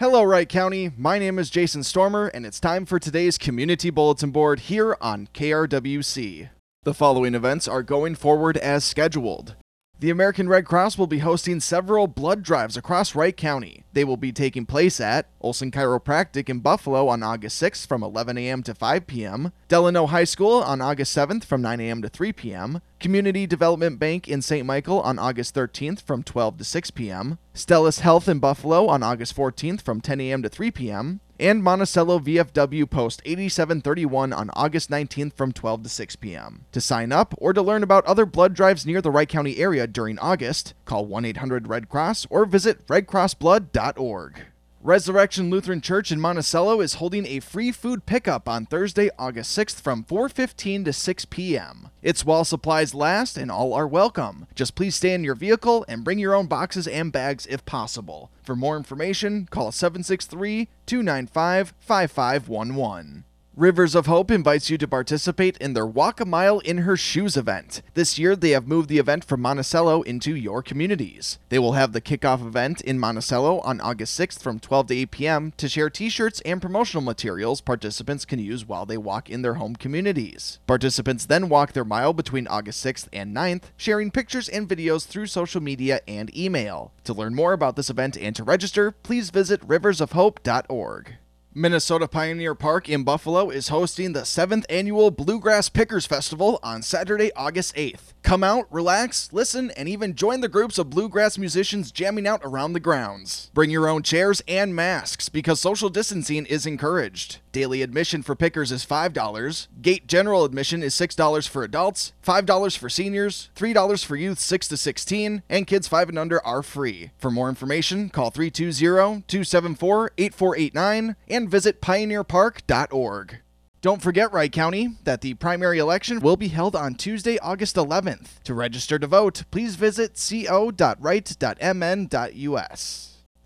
Hello, Wright County. My name is Jason Stormer, and it's time for today's Community Bulletin Board here on KRWC. The following events are going forward as scheduled. The American Red Cross will be hosting several blood drives across Wright County. They will be taking place at Olson Chiropractic in Buffalo on August 6th from 11 a.m. to 5 p.m., Delano High School on August 7th from 9 a.m. to 3 p.m., Community Development Bank in St. Michael on August 13th from 12 to 6 p.m., Stellis Health in Buffalo on August 14th from 10 a.m. to 3 p.m., and Monticello VFW Post 8731 on August 19th from 12 to 6 p.m. To sign up or to learn about other blood drives near the Wright County area during August, call 1 800 Red Cross or visit redcrossblood.org. Resurrection Lutheran Church in Monticello is holding a free food pickup on Thursday, August 6th from 4:15 to 6 p.m. It's while supplies last and all are welcome. Just please stay in your vehicle and bring your own boxes and bags if possible. For more information, call 763-295-5511. Rivers of Hope invites you to participate in their Walk a Mile in Her Shoes event. This year, they have moved the event from Monticello into your communities. They will have the kickoff event in Monticello on August 6th from 12 to 8 p.m. to share t shirts and promotional materials participants can use while they walk in their home communities. Participants then walk their mile between August 6th and 9th, sharing pictures and videos through social media and email. To learn more about this event and to register, please visit riversofhope.org. Minnesota Pioneer Park in Buffalo is hosting the 7th annual Bluegrass Pickers Festival on Saturday, August 8th. Come out, relax, listen, and even join the groups of bluegrass musicians jamming out around the grounds. Bring your own chairs and masks because social distancing is encouraged. Daily admission for pickers is $5. Gate general admission is $6 for adults, $5 for seniors, $3 for youth 6 to 16, and kids 5 and under are free. For more information, call 320 274 8489 and visit pioneerpark.org. Don't forget, Wright County, that the primary election will be held on Tuesday, August 11th. To register to vote, please visit co.wright.mn.us.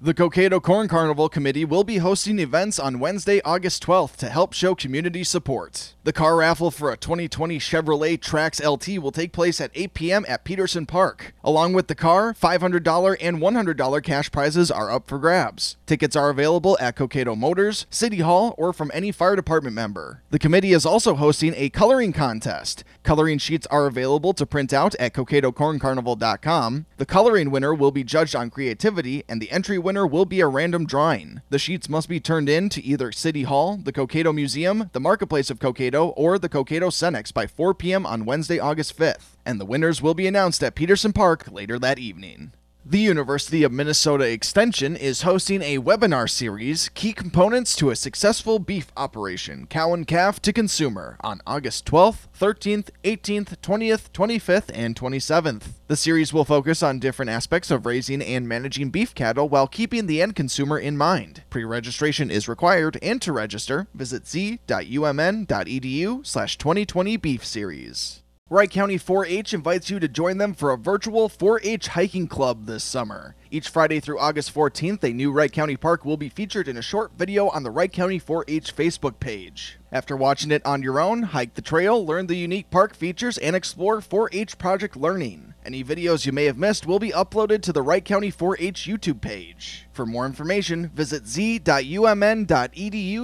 The Cokato Corn Carnival Committee will be hosting events on Wednesday, August 12th to help show community support. The car raffle for a 2020 Chevrolet Trax LT will take place at 8 p.m. at Peterson Park. Along with the car, $500 and $100 cash prizes are up for grabs. Tickets are available at Cokato Motors, City Hall, or from any fire department member. The committee is also hosting a coloring contest. Coloring sheets are available to print out at CokatoCornCarnival.com. The coloring winner will be judged on creativity, and the entry winner will be a random drawing. The sheets must be turned in to either City Hall, the Cokato Museum, the Marketplace of Cokato, or the Cokato Cenex by 4 p.m. on Wednesday, August 5th, and the winners will be announced at Peterson Park later that evening. The University of Minnesota Extension is hosting a webinar series, Key Components to a Successful Beef Operation, Cow and Calf to Consumer, on August 12th, 13th, 18th, 20th, 25th, and 27th. The series will focus on different aspects of raising and managing beef cattle while keeping the end consumer in mind. Pre-registration is required, and to register, visit z.umn.edu slash 2020 beef series. Wright County 4 H invites you to join them for a virtual 4 H hiking club this summer. Each Friday through August 14th, a new Wright County park will be featured in a short video on the Wright County 4 H Facebook page. After watching it on your own, hike the trail, learn the unique park features, and explore 4 H project learning. Any videos you may have missed will be uploaded to the Wright County 4 H YouTube page. For more information, visit z.umn.edu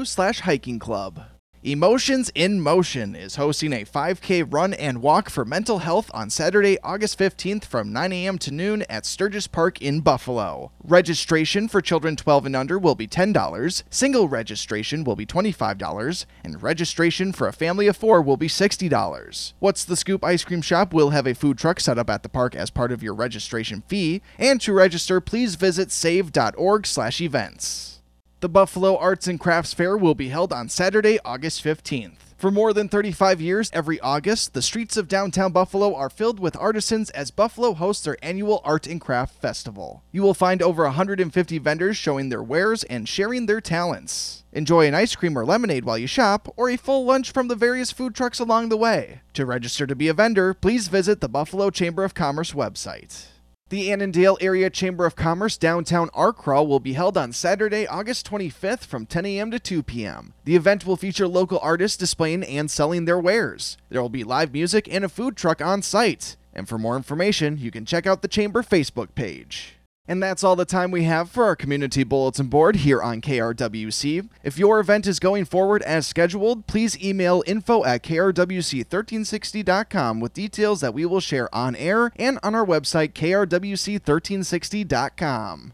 slash hiking club. Emotions in Motion is hosting a 5K run and walk for mental health on Saturday, August 15th from 9 a.m. to noon at Sturges Park in Buffalo. Registration for children 12 and under will be $10, single registration will be $25, and registration for a family of four will be $60. What's the Scoop Ice Cream Shop will have a food truck set up at the park as part of your registration fee, and to register, please visit save.org/events. The Buffalo Arts and Crafts Fair will be held on Saturday, August 15th. For more than 35 years, every August, the streets of downtown Buffalo are filled with artisans as Buffalo hosts their annual Art and Craft Festival. You will find over 150 vendors showing their wares and sharing their talents. Enjoy an ice cream or lemonade while you shop, or a full lunch from the various food trucks along the way. To register to be a vendor, please visit the Buffalo Chamber of Commerce website. The Annandale Area Chamber of Commerce Downtown Art Crawl will be held on Saturday, August 25th from 10 a.m. to 2 p.m. The event will feature local artists displaying and selling their wares. There will be live music and a food truck on site. And for more information, you can check out the Chamber Facebook page. And that's all the time we have for our community bulletin board here on KRWC. If your event is going forward as scheduled, please email info at krwc1360.com with details that we will share on air and on our website krwc1360.com.